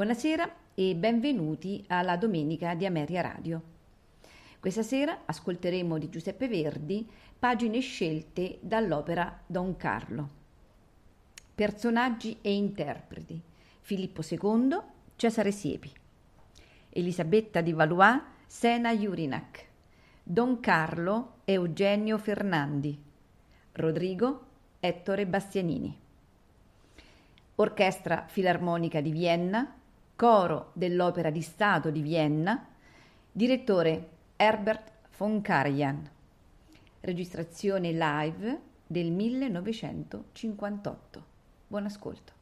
Buonasera e benvenuti alla Domenica di Ameria Radio. Questa sera ascolteremo di Giuseppe Verdi pagine scelte dall'opera Don Carlo. Personaggi e interpreti: Filippo II, Cesare Siepi, Elisabetta di Valois, Sena Jurinac, Don Carlo, Eugenio Fernandi, Rodrigo, Ettore Bastianini. Orchestra Filarmonica di Vienna, Coro dell'Opera di Stato di Vienna, direttore Herbert von Karajan. Registrazione live del 1958. Buon ascolto.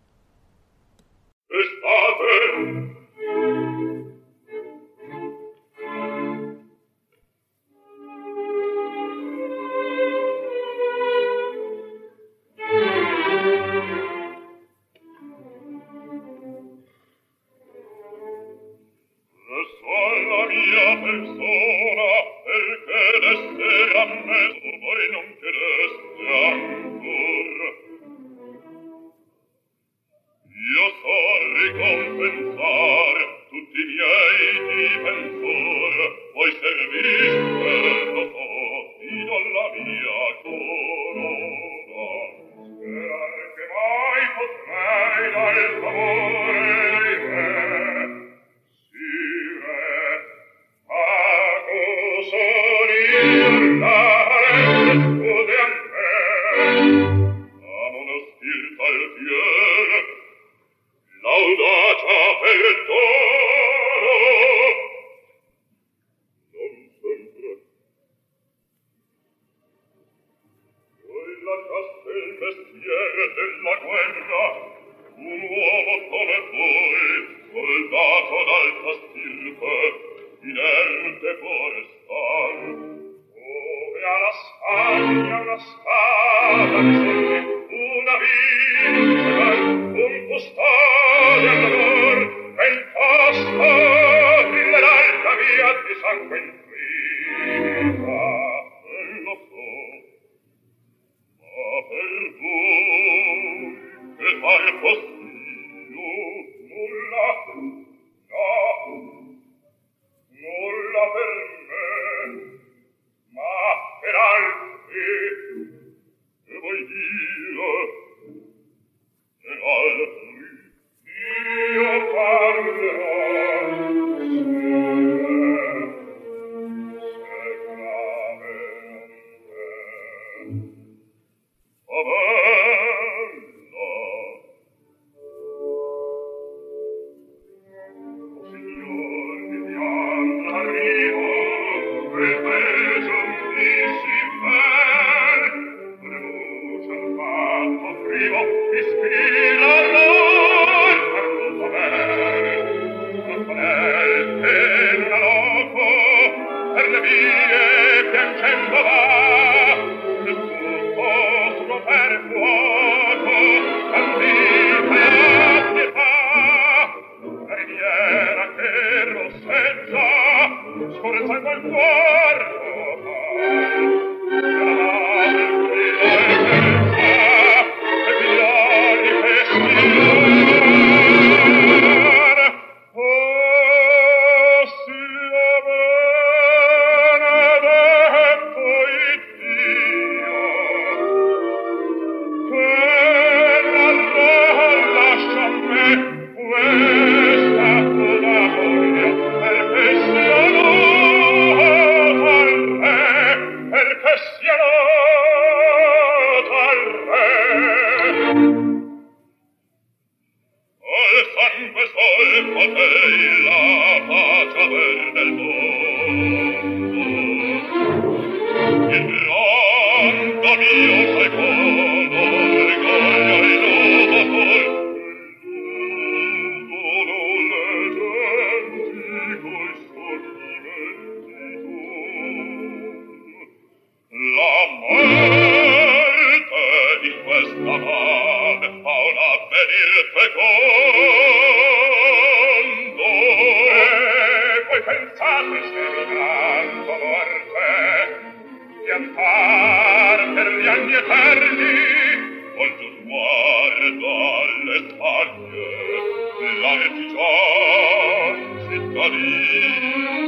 Oh, everybody.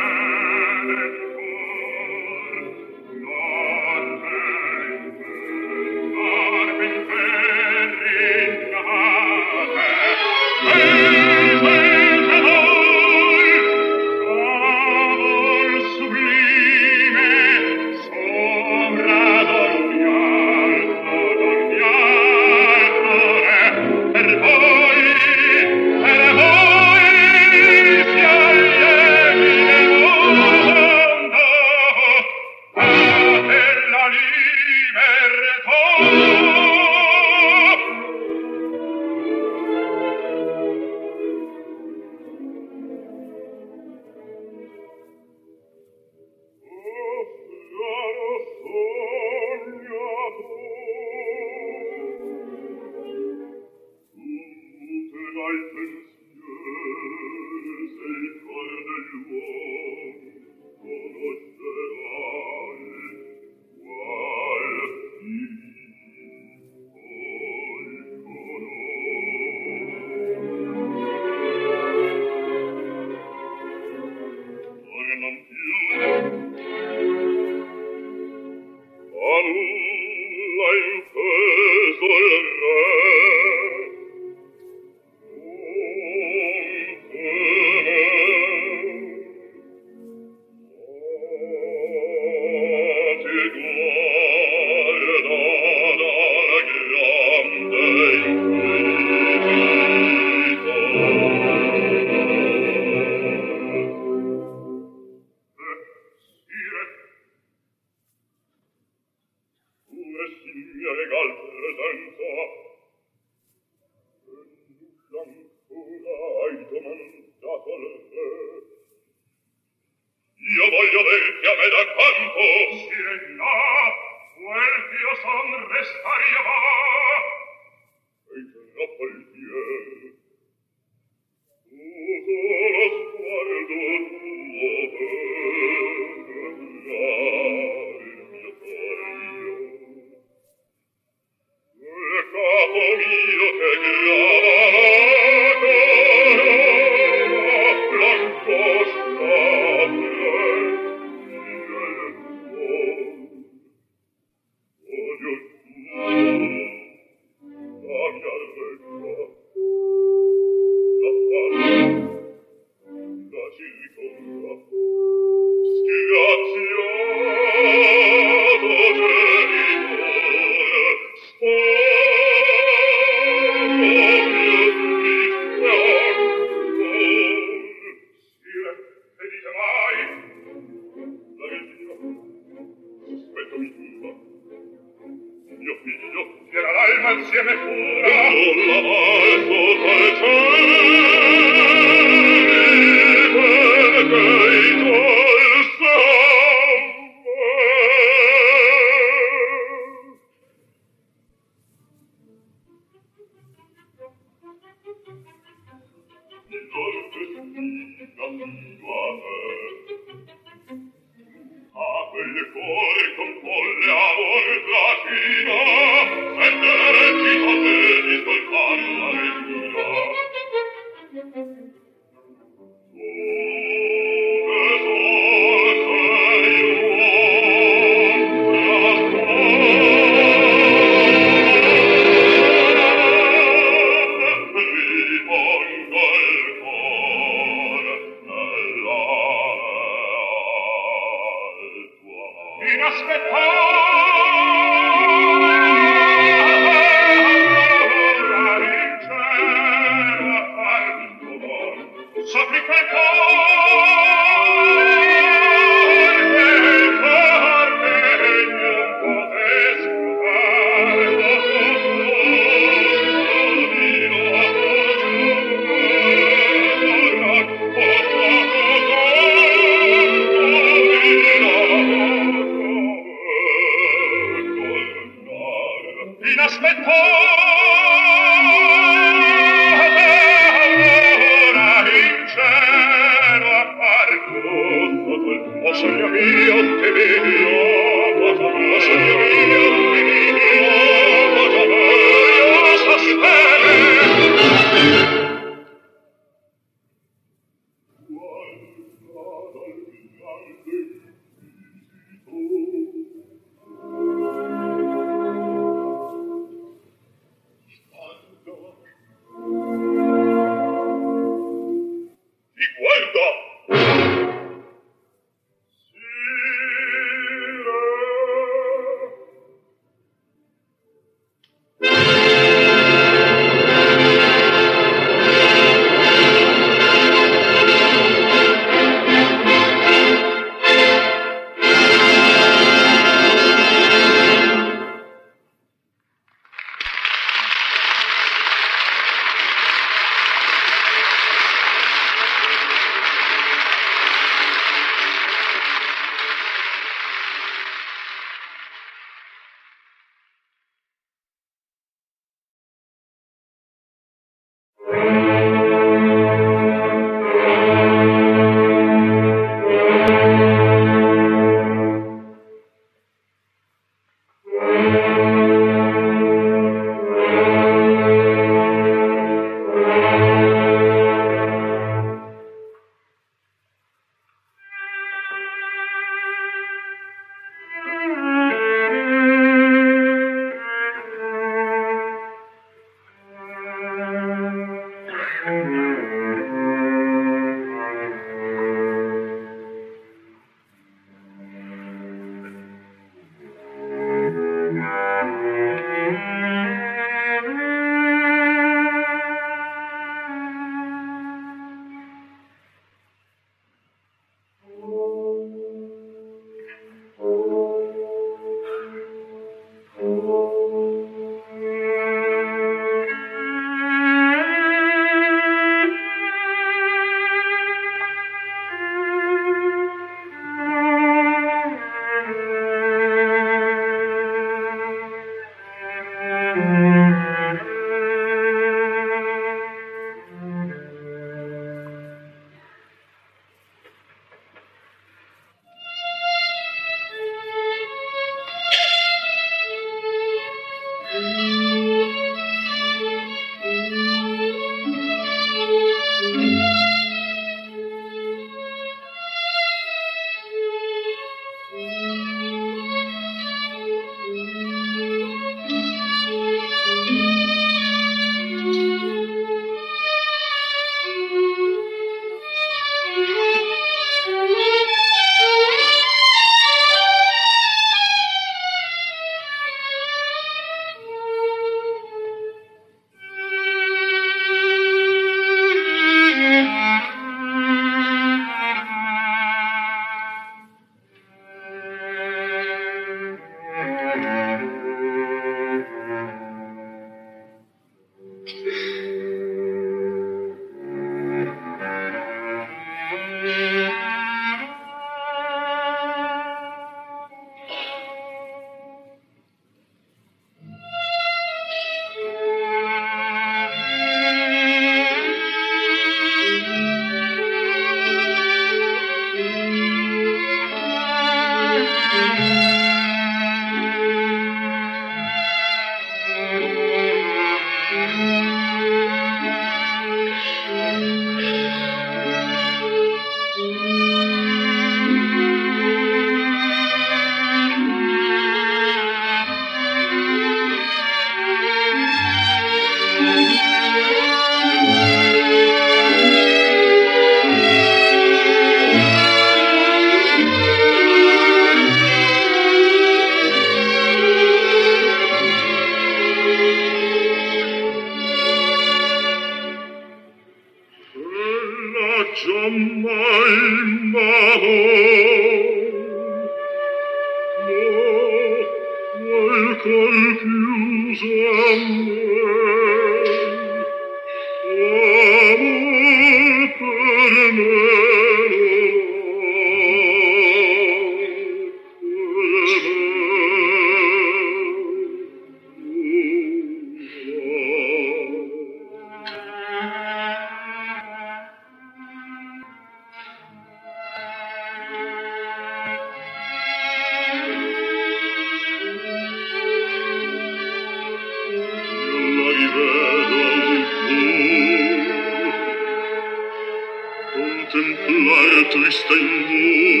atlas tan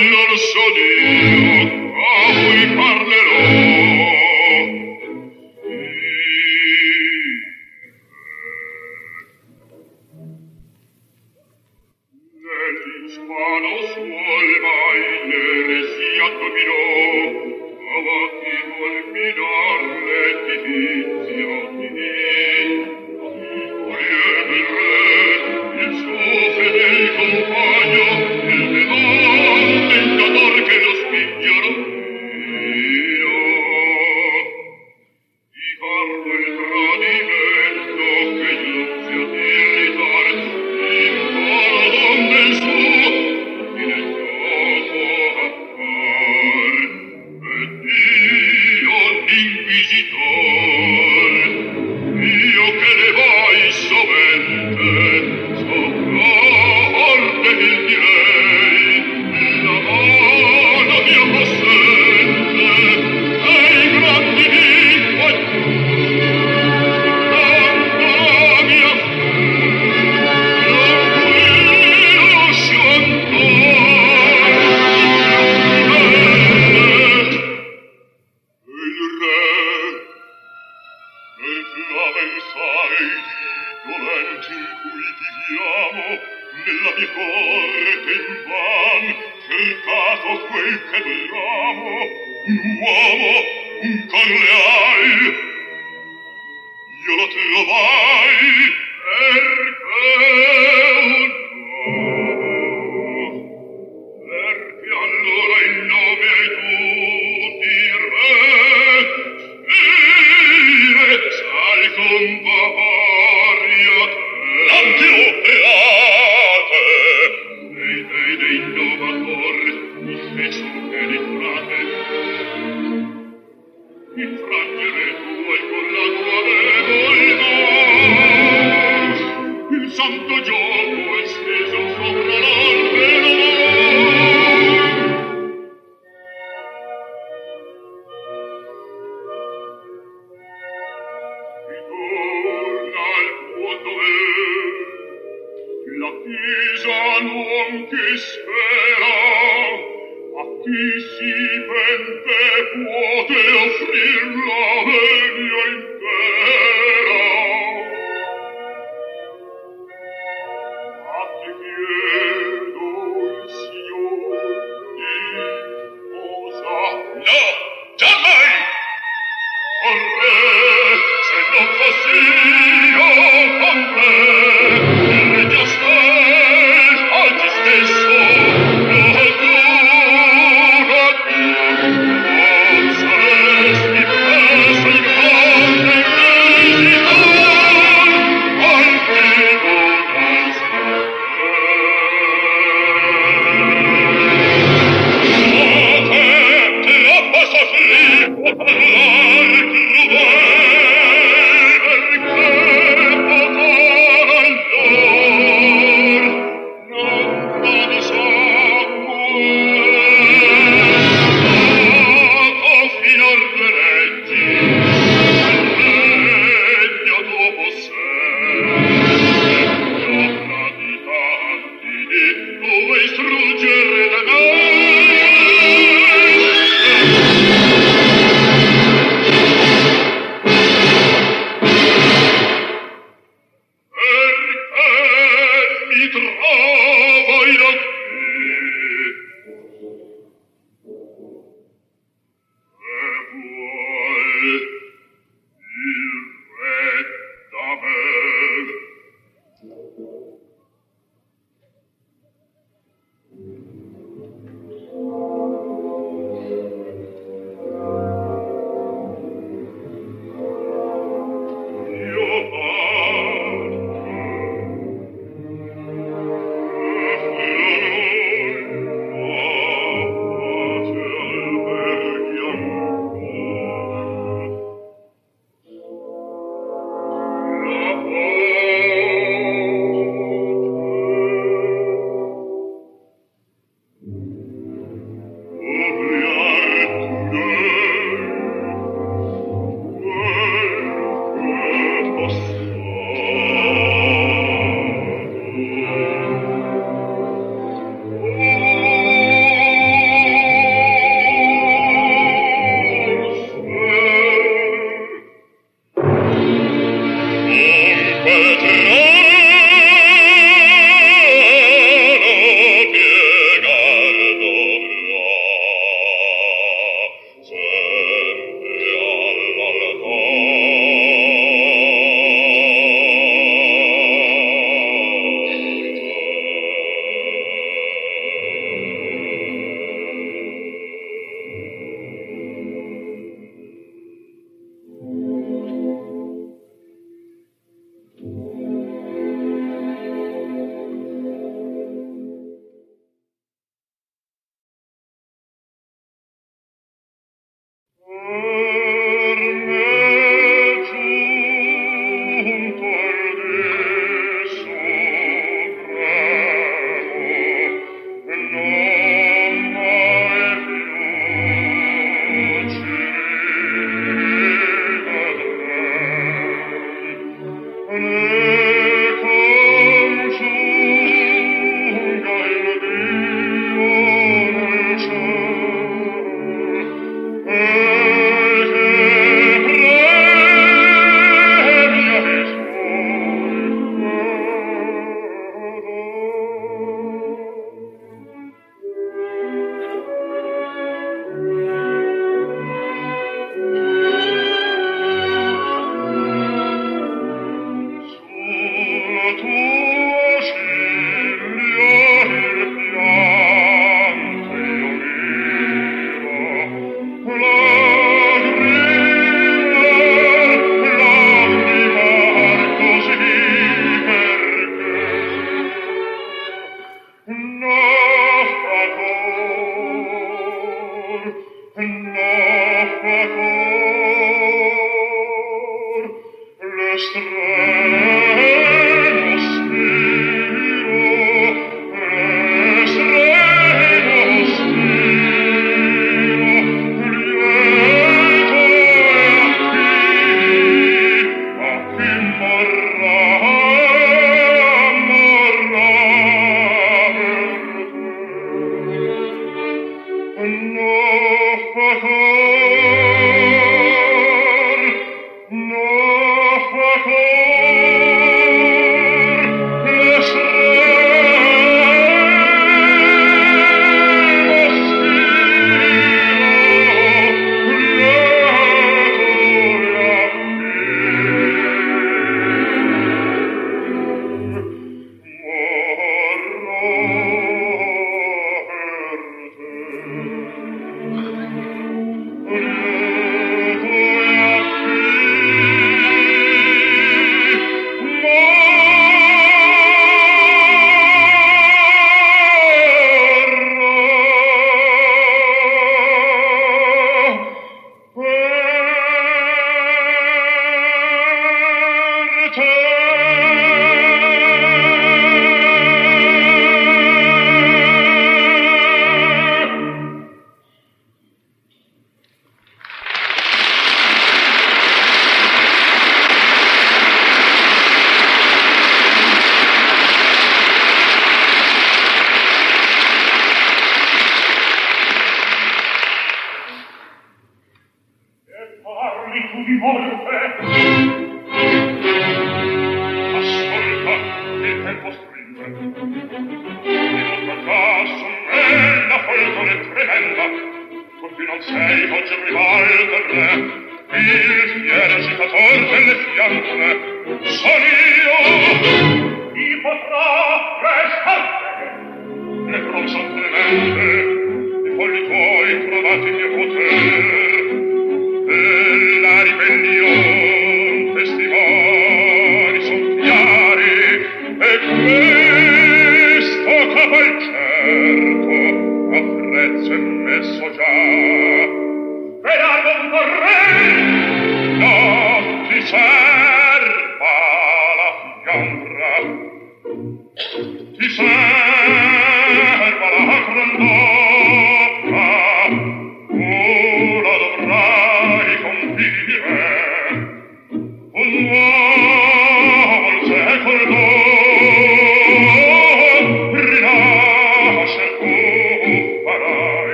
allor so dir disgrace.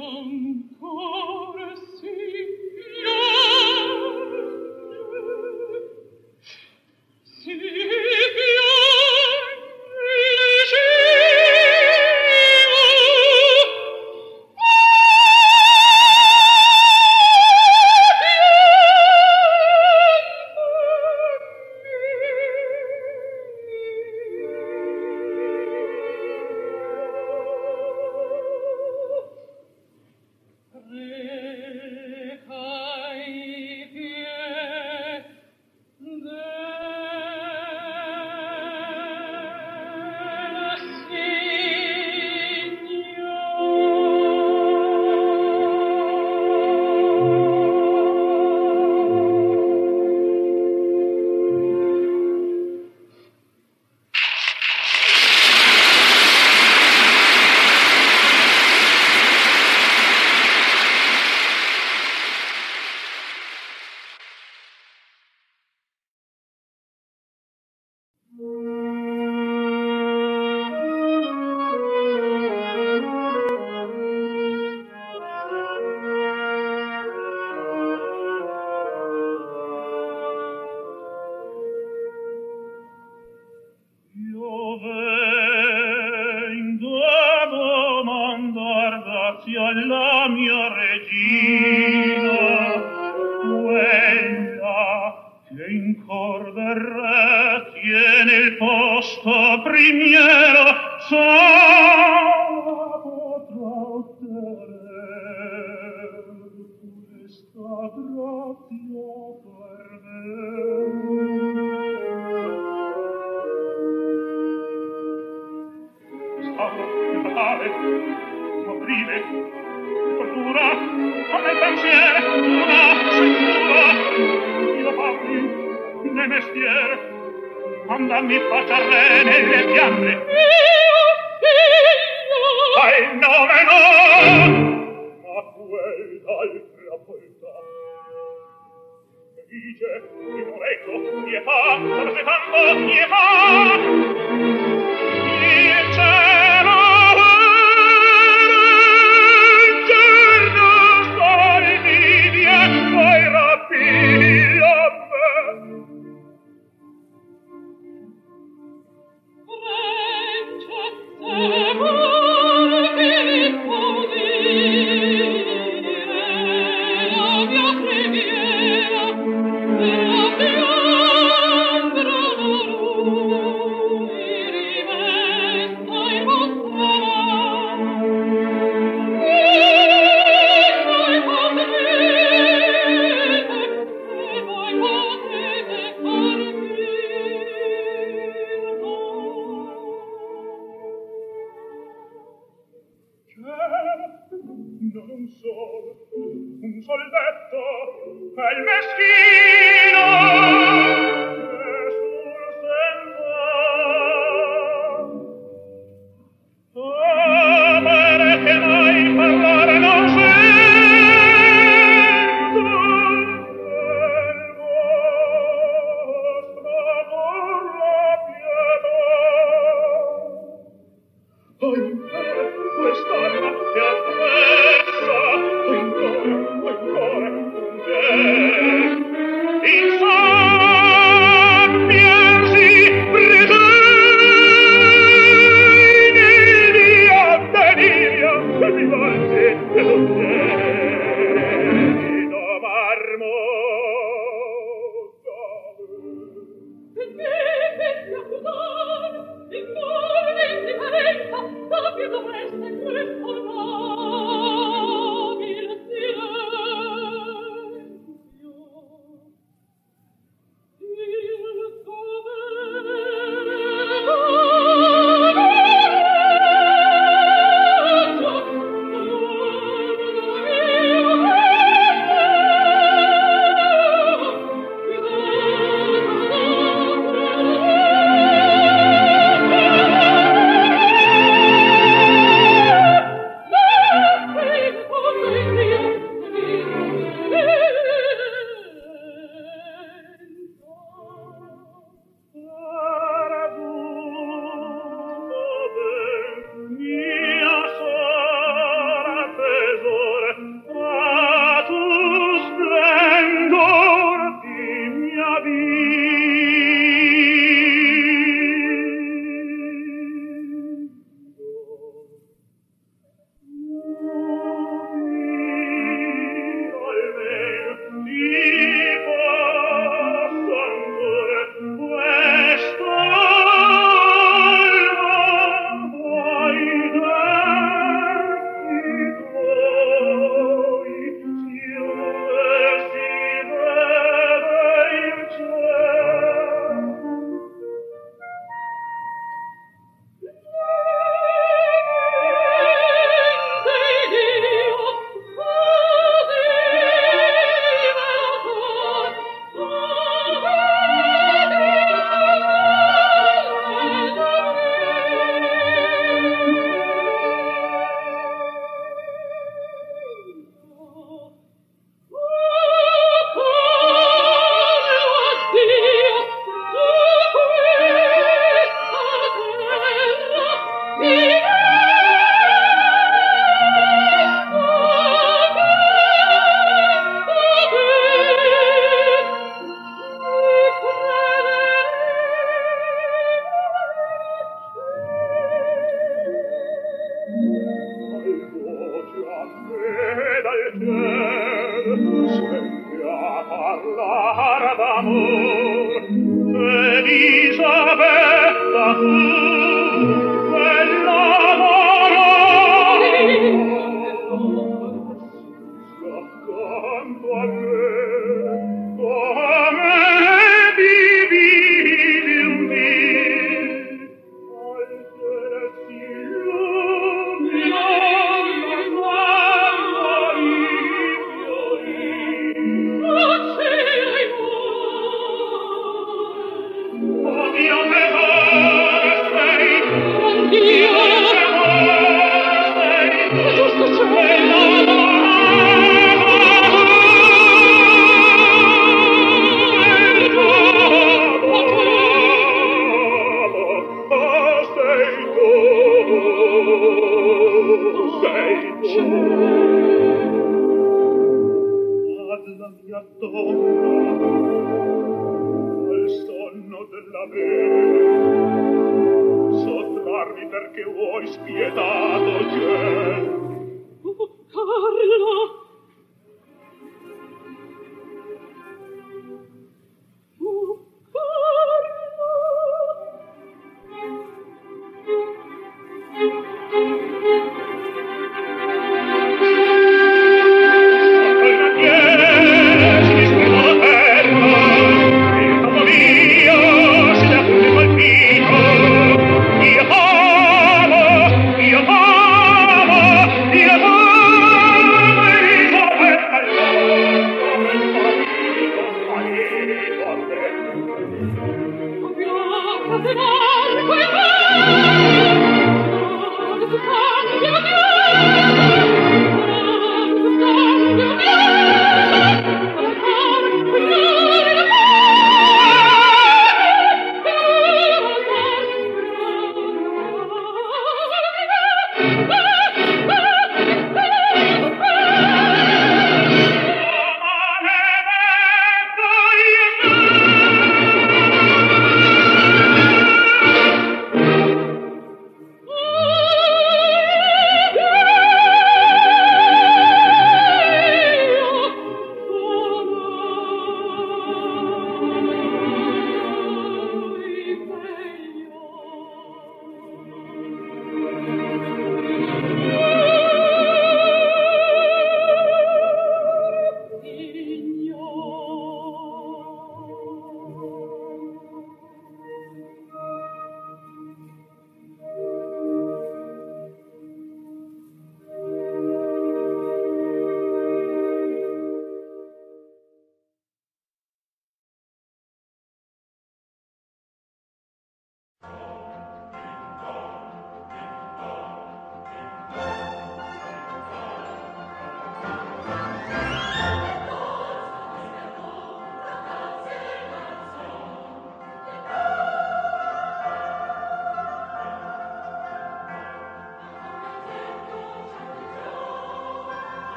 ancora altra volta dice in orecchio pietà sta aspettando pietà